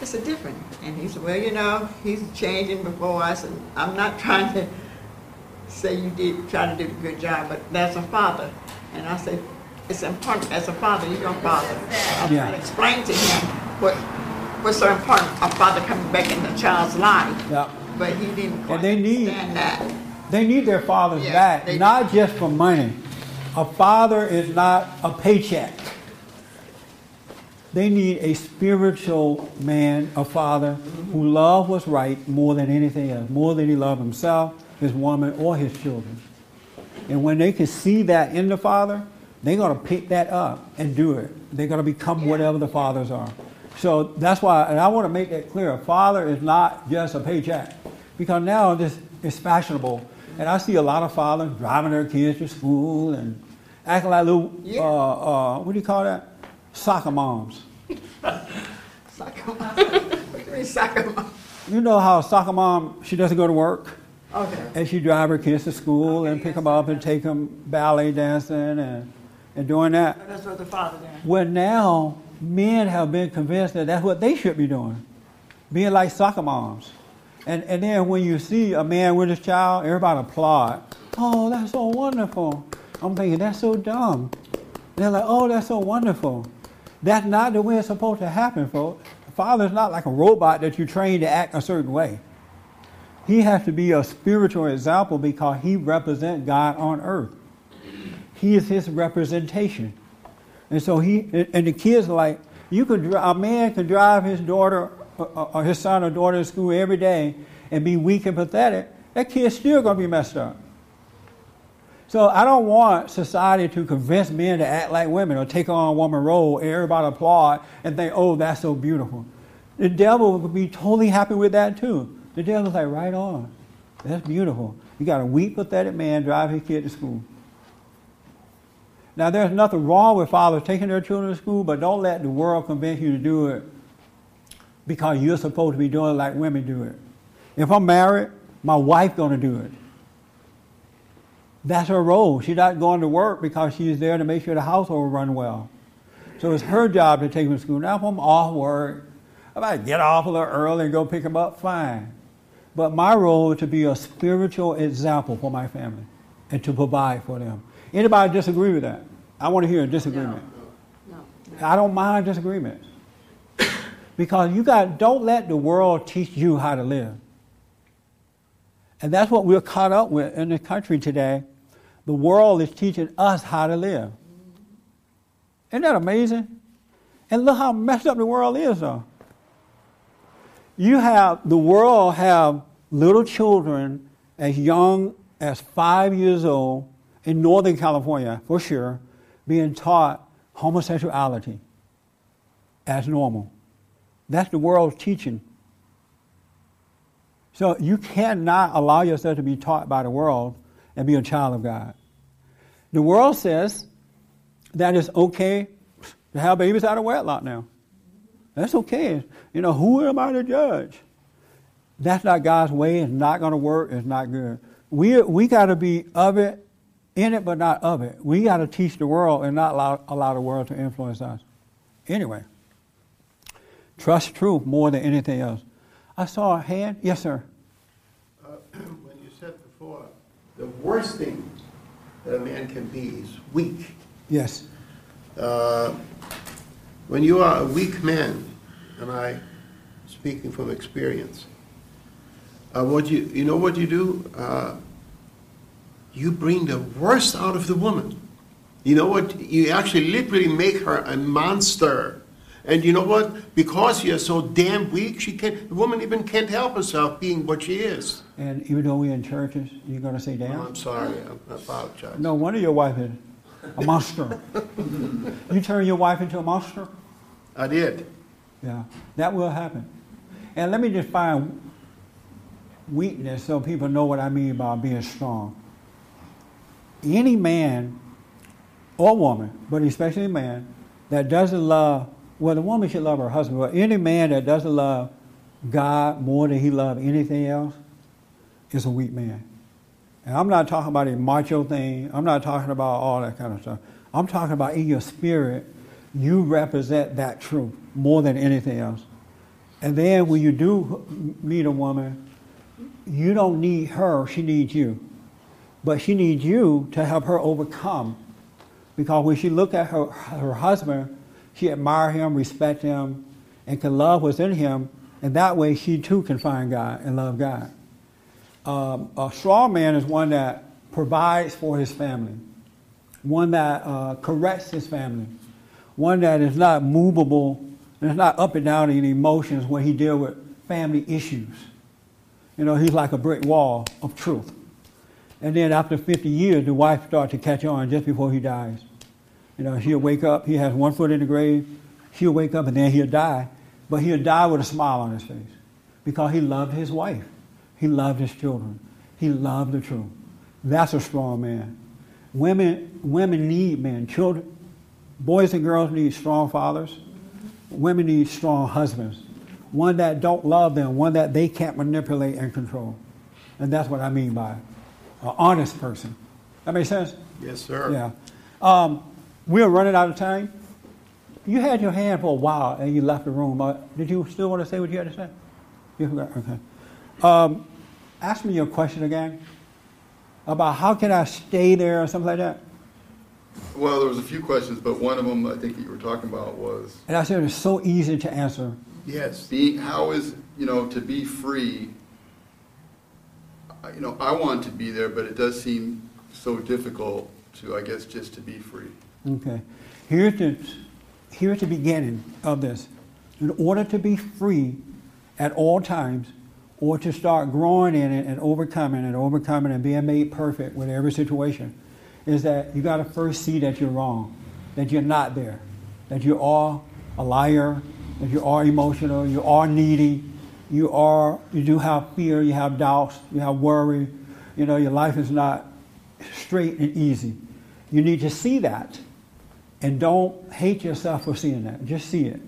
it's a different. And he said, well, you know, he's changing before us, and I'm not trying to say you did try to do a good job, but that's a father. And I said, it's important as a father, you're a father. I yeah. to explain to him what what's so important, a father coming back in the child's life. Yeah. But he didn't and they need, that. They need their fathers yeah, back, not do. just for money. A father is not a paycheck. They need a spiritual man, a father, who love what's right more than anything else, more than he loved himself, his woman, or his children. And when they can see that in the father, they're going to pick that up and do it. They're going to become whatever the fathers are. So that's why, and I want to make that clear. A father is not just a paycheck, because now this is fashionable, and I see a lot of fathers driving their kids to school and acting like little, uh, uh, what do you call that? Soccer moms. soccer mom. soccer mom? You know how a soccer mom, she doesn't go to work. Okay. And she drive her kids to school okay, and pick yes, them up and take them ballet dancing and, and doing that. So that's what the father did. Well, now men have been convinced that that's what they should be doing, being like soccer moms. And, and then when you see a man with his child, everybody applaud. Oh, that's so wonderful. I'm thinking, that's so dumb. They're like, oh, that's so wonderful. That's not the way it's supposed to happen, folks. father is not like a robot that you train to act a certain way. He has to be a spiritual example because he represents God on earth. He is his representation. And so he, and the kids are like, you could, a man can drive his daughter or uh, uh, his son or daughter to school every day and be weak and pathetic. That kid's still going to be messed up. So I don't want society to convince men to act like women or take on a woman role and everybody applaud and think, oh, that's so beautiful. The devil would be totally happy with that too. The devil's like, right on. That's beautiful. You got a weak, pathetic man drive his kid to school. Now, there's nothing wrong with fathers taking their children to school, but don't let the world convince you to do it because you're supposed to be doing it like women do it. If I'm married, my wife's going to do it. That's her role. She's not going to work because she's there to make sure the household run well. So it's her job to take them to school. Now, if I'm off work, if I get off a little early and go pick them up, fine. But my role is to be a spiritual example for my family and to provide for them. Anybody disagree with that? I want to hear a disagreement. No. No. I don't mind disagreements. because you got don't let the world teach you how to live. And that's what we're caught up with in the country today the world is teaching us how to live. Isn't that amazing? And look how messed up the world is, though. You have the world have little children as young as five years old in Northern California, for sure, being taught homosexuality as normal. That's the world's teaching. So you cannot allow yourself to be taught by the world and be a child of God. The world says that it's okay to have babies out of wedlock now. That's okay. You know, who am I to judge? That's not God's way. It's not going to work. It's not good. We, we got to be of it, in it, but not of it. We got to teach the world and not allow, allow the world to influence us. Anyway, trust truth more than anything else. I saw a hand. Yes, sir. Uh, when you said before, the worst thing that a man can be is weak. Yes. Uh, when you are a weak man, and I speaking from experience, uh, what you you know what you do? Uh, you bring the worst out of the woman. You know what? You actually literally make her a monster. And you know what? Because you're so damn weak, she can't. The woman even can't help herself being what she is. And even though we're in churches, you're going to say damn? Oh, I'm sorry. I apologize. No wonder your wife is a monster. you turn your wife into a monster? I did. Yeah, that will happen. And let me define weakness so people know what I mean by being strong. Any man or woman, but especially a man, that doesn't love well, the woman should love her husband, but any man that doesn't love God more than he loves anything else is a weak man. And I'm not talking about a macho thing. I'm not talking about all that kind of stuff. I'm talking about in your spirit, you represent that truth more than anything else. And then when you do meet a woman, you don't need her, she needs you. But she needs you to help her overcome. Because when she look at her, her husband, she admire him, respect him, and can love what's in him, and that way she too can find God and love God. Um, a strong man is one that provides for his family, one that uh, corrects his family, one that is not movable and is not up and down in emotions when he deals with family issues. You know, he's like a brick wall of truth. And then after 50 years, the wife starts to catch on just before he dies. You know, he'll wake up, he has one foot in the grave, he'll wake up and then he'll die. But he'll die with a smile on his face because he loved his wife. He loved his children. He loved the truth. That's a strong man. Women, women need men. Children, boys and girls need strong fathers. Women need strong husbands. One that don't love them, one that they can't manipulate and control. And that's what I mean by an honest person. That makes sense? Yes, sir. Yeah. Um, we're running out of time. You had your hand for a while and you left the room. Uh, did you still want to say what you had to say? You forgot? Okay. Um, ask me your question again about how can I stay there or something like that. Well, there was a few questions, but one of them I think that you were talking about was. And I said it's so easy to answer. Yes. Being, how is, you know, to be free, you know, I want to be there, but it does seem so difficult to, I guess, just to be free. Okay. Here's the, here's the beginning of this. In order to be free at all times, or to start growing in it and overcoming and overcoming and being made perfect with every situation, is that you got to first see that you're wrong, that you're not there, that you are a liar, that you are emotional, you are needy, you are you do have fear, you have doubts, you have worry, you know your life is not straight and easy. You need to see that and don't hate yourself for seeing that. Just see it.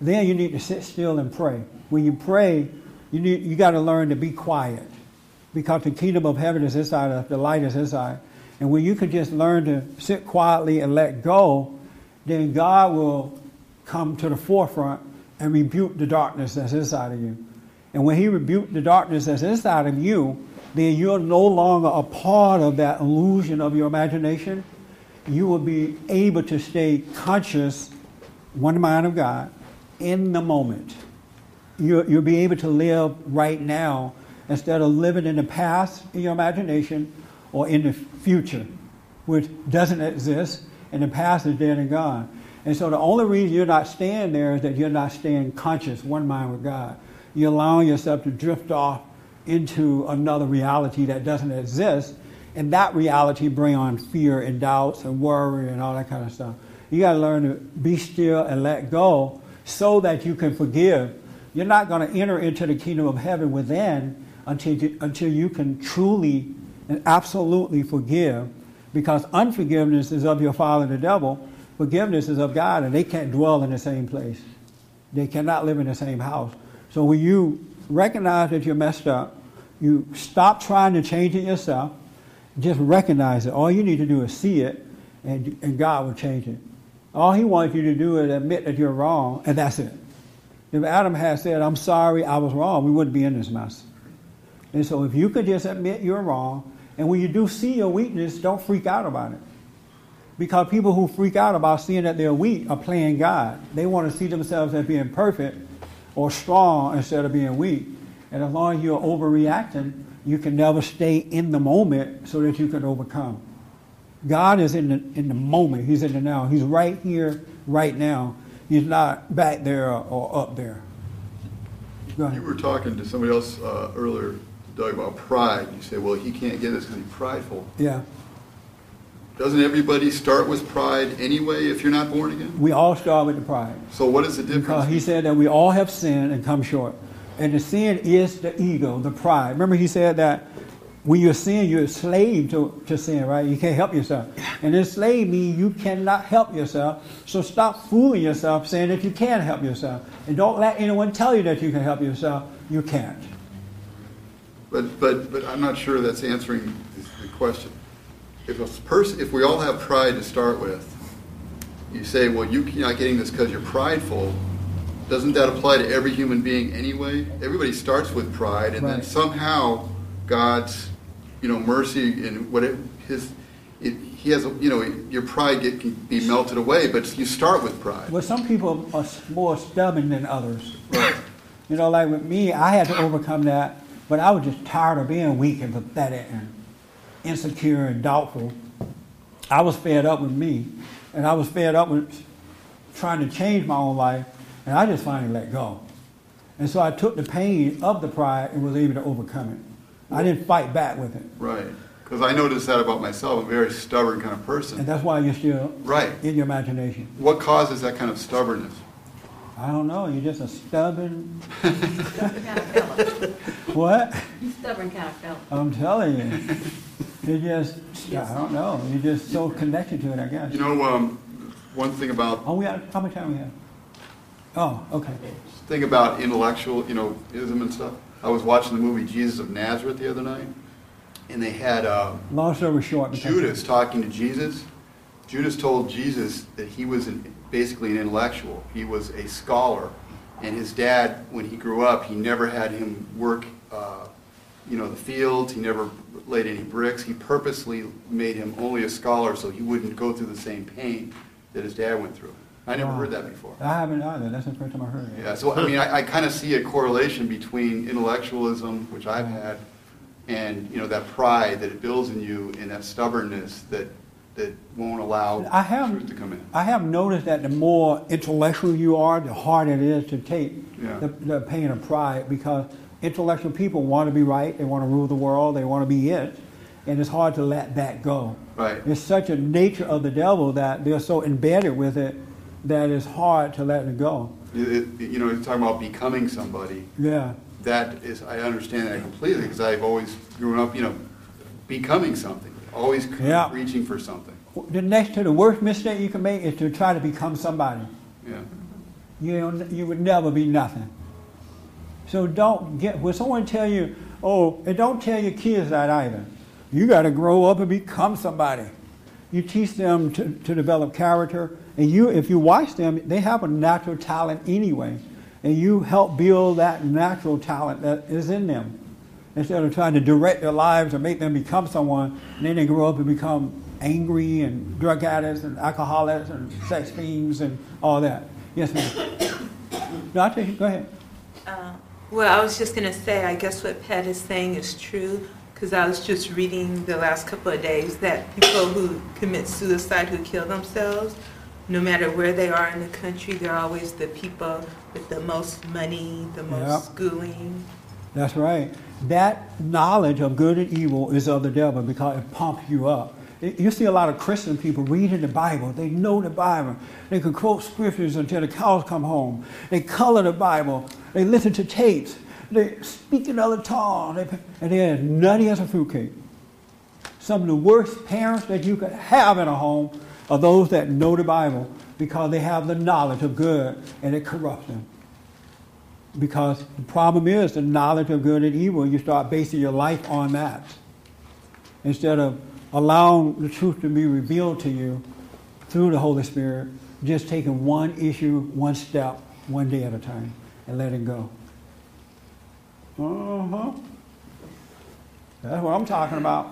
Then you need to sit still and pray. When you pray, you need you got to learn to be quiet because the kingdom of heaven is inside of us, the light is inside. And when you can just learn to sit quietly and let go, then God will come to the forefront and rebuke the darkness that's inside of you. And when He rebukes the darkness that's inside of you, then you're no longer a part of that illusion of your imagination. You will be able to stay conscious, one mind of God, in the moment. You'll, you'll be able to live right now instead of living in the past in your imagination or in the future, which doesn't exist, and the past is dead and gone. And so the only reason you're not staying there is that you're not staying conscious, one mind with God. You're allowing yourself to drift off into another reality that doesn't exist, and that reality bring on fear and doubts and worry and all that kind of stuff. You got to learn to be still and let go so that you can forgive. You're not going to enter into the kingdom of heaven within until you, until you can truly and absolutely forgive, because unforgiveness is of your father the devil, forgiveness is of God, and they can't dwell in the same place. They cannot live in the same house. So when you recognize that you're messed up, you stop trying to change it yourself, just recognize it. All you need to do is see it, and, and God will change it. All He wants you to do is admit that you're wrong, and that's it. If Adam had said, I'm sorry, I was wrong, we wouldn't be in this mess. And so if you could just admit you're wrong, and when you do see your weakness, don't freak out about it. Because people who freak out about seeing that they're weak are playing God. They want to see themselves as being perfect or strong instead of being weak. And as long as you're overreacting, you can never stay in the moment so that you can overcome. God is in the, in the moment. He's in the now. He's right here, right now. He's not back there or up there. You were talking to somebody else uh, earlier, Doug, about pride. You say, well, he can't get this because he's prideful. Yeah. Doesn't everybody start with pride anyway if you're not born again? We all start with the pride. So what is the difference? Because he said that we all have sinned and come short. And the sin is the ego, the pride. Remember he said that when you're sin, you're a slave to, to sin, right? You can't help yourself. And this slave means you cannot help yourself. So stop fooling yourself saying that you can help yourself. And don't let anyone tell you that you can help yourself. You can't. But, but, but I'm not sure that's answering the- the question. If a person, if we all have pride to start with, you say, well, you're not getting this because you're prideful. Doesn't that apply to every human being anyway? Everybody starts with pride, and then somehow God's, you know, mercy and what it, his, it, he has, a, you know, your pride get, can be melted away, but you start with pride. Well, some people are more stubborn than others. Right. You know, like with me, I had to overcome that, but I was just tired of being weak and pathetic and insecure and doubtful. I was fed up with me, and I was fed up with trying to change my own life, and I just finally let go. And so I took the pain of the pride and was able to overcome it. I didn't fight back with it. Right. Because I noticed that about myself, a very stubborn kind of person. And that's why you're still Right. in your imagination. What causes that kind of stubbornness? I don't know, you're just a stubborn. Stubborn kind of fella. What? You stubborn kind of fella. I'm telling you. You're just, I don't know, you're just so connected to it, I guess. You know, um, one thing about Oh, we have, how much time we have? Oh, okay. thing about intellectual, you know, ism and stuff. I was watching the movie Jesus of Nazareth the other night, and they had uh, Long story short. because- Judas talking to Jesus. Judas told Jesus that he was an, basically an intellectual. He was a scholar, and his dad, when he grew up, he never had him work, uh, you know, the fields. He never laid any bricks. He purposely made him only a scholar so he wouldn't go through the same pain that his dad went through. I never heard that before. I haven't either. That's the first time I heard it. Yeah, so I mean, I, I kind of see a correlation between intellectualism, which I've had, and, you know, that pride that it builds in you and that stubbornness that, that won't allow I have, truth to come in. I have noticed that the more intellectual you are, the harder it is to take Yeah. the, the pain of pride because intellectual people want to be right, they want to rule the world, they want to be it, and it's hard to let that go. Right. It's such a nature of the devil that they're so embedded with it that it's hard to let it go. It- it- You know, you're talking about becoming somebody. Yeah. That is, I understand that completely because I've always grown up, you know, becoming something, always Yeah. reaching for something. The next to the worst mistake you can make is to try to become somebody. Yeah. You know, you would never be nothing. So don't get when someone tell you, oh, and don't tell your kids that either. You got to grow up and become somebody. You teach them to, to develop character, and you, if you watch them, they have a natural talent anyway, and you help build that natural talent that is in them, instead of trying to direct their lives or make them become someone, and then they grow up and become angry and drug addicts and alcoholics and sex fiends and all that. Yes, ma'am. No, I'll take it. Go ahead. Uh, Well, I was just going to say, I guess what Pat is saying is true, because I was just reading the last couple of days that people who commit suicide, who kill themselves, no matter where they are in the country, they're always the people with the most money, the most Yep. schooling. That's right. That knowledge of good and evil is of the devil because it pumps you up. You see a lot of Christian people reading the Bible. They know the Bible. They can quote scriptures until the cows come home. They color the Bible. They listen to tapes. They speak another tongue. They, and they're as nutty as a fruitcake. Some of the worst parents that you could have in a home are those that know the Bible because they have the knowledge of good and it corrupts them. Because the problem is the knowledge of good and evil, you start basing your life on that. Instead of allowing the truth to be revealed to you through the Holy Spirit, just taking one issue, one step, one day at a time, and letting go. Uh huh. That's what I'm talking about.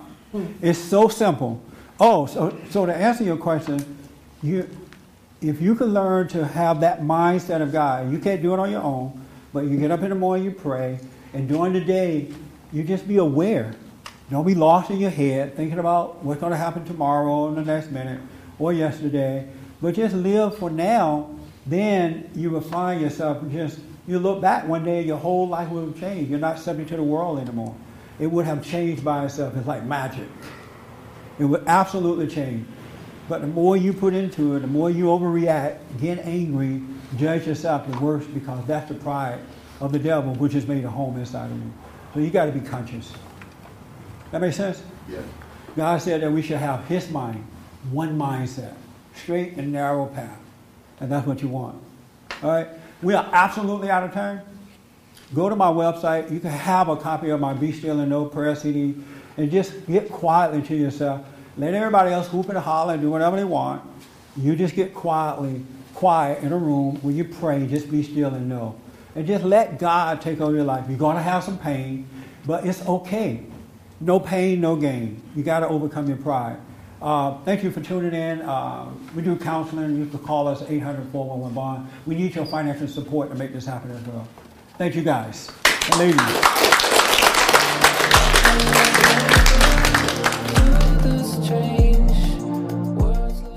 It's so simple. Oh, so, so to answer your question, you, if you can learn to have that mindset of God, you can't do it on your own, but you get up in the morning, you pray, and during the day, you just be aware. Don't be lost in your head thinking about what's going to happen tomorrow and the next minute or yesterday, but just live for now. Then you will find yourself just, you look back one day, your whole life will have changed. You're not subject to the world anymore. It would have changed by itself. It's like magic. It would absolutely change. But the more you put into it, the more you overreact, get angry, judge yourself, the worse because that's the pride of the devil, which has made a home inside of you. So you got to be conscious. That makes sense? Yeah. God said that we should have His mind, one mindset, straight and narrow path. And that's what you want. All right? We are absolutely out of time. Go to my website. You can have a copy of my Be Still and Know prayer CD and just get quietly to yourself. Let everybody else whoop and holler and do whatever they want. You just get quietly, quiet in a room where you pray, just be still and know. And just let God take over your life. You're going to have some pain, but it's okay. No pain, no gain. You got to overcome your pride. Uh, thank you for tuning in. Uh, we do counseling. You can call us 800 411 Bond. We need your financial support to make this happen as well. Thank you guys and ladies.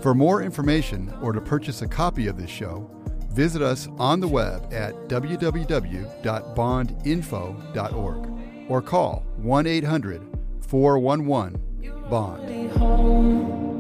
For more information or to purchase a copy of this show, visit us on the web at www.bondinfo.org or call 1 800 411 Bond.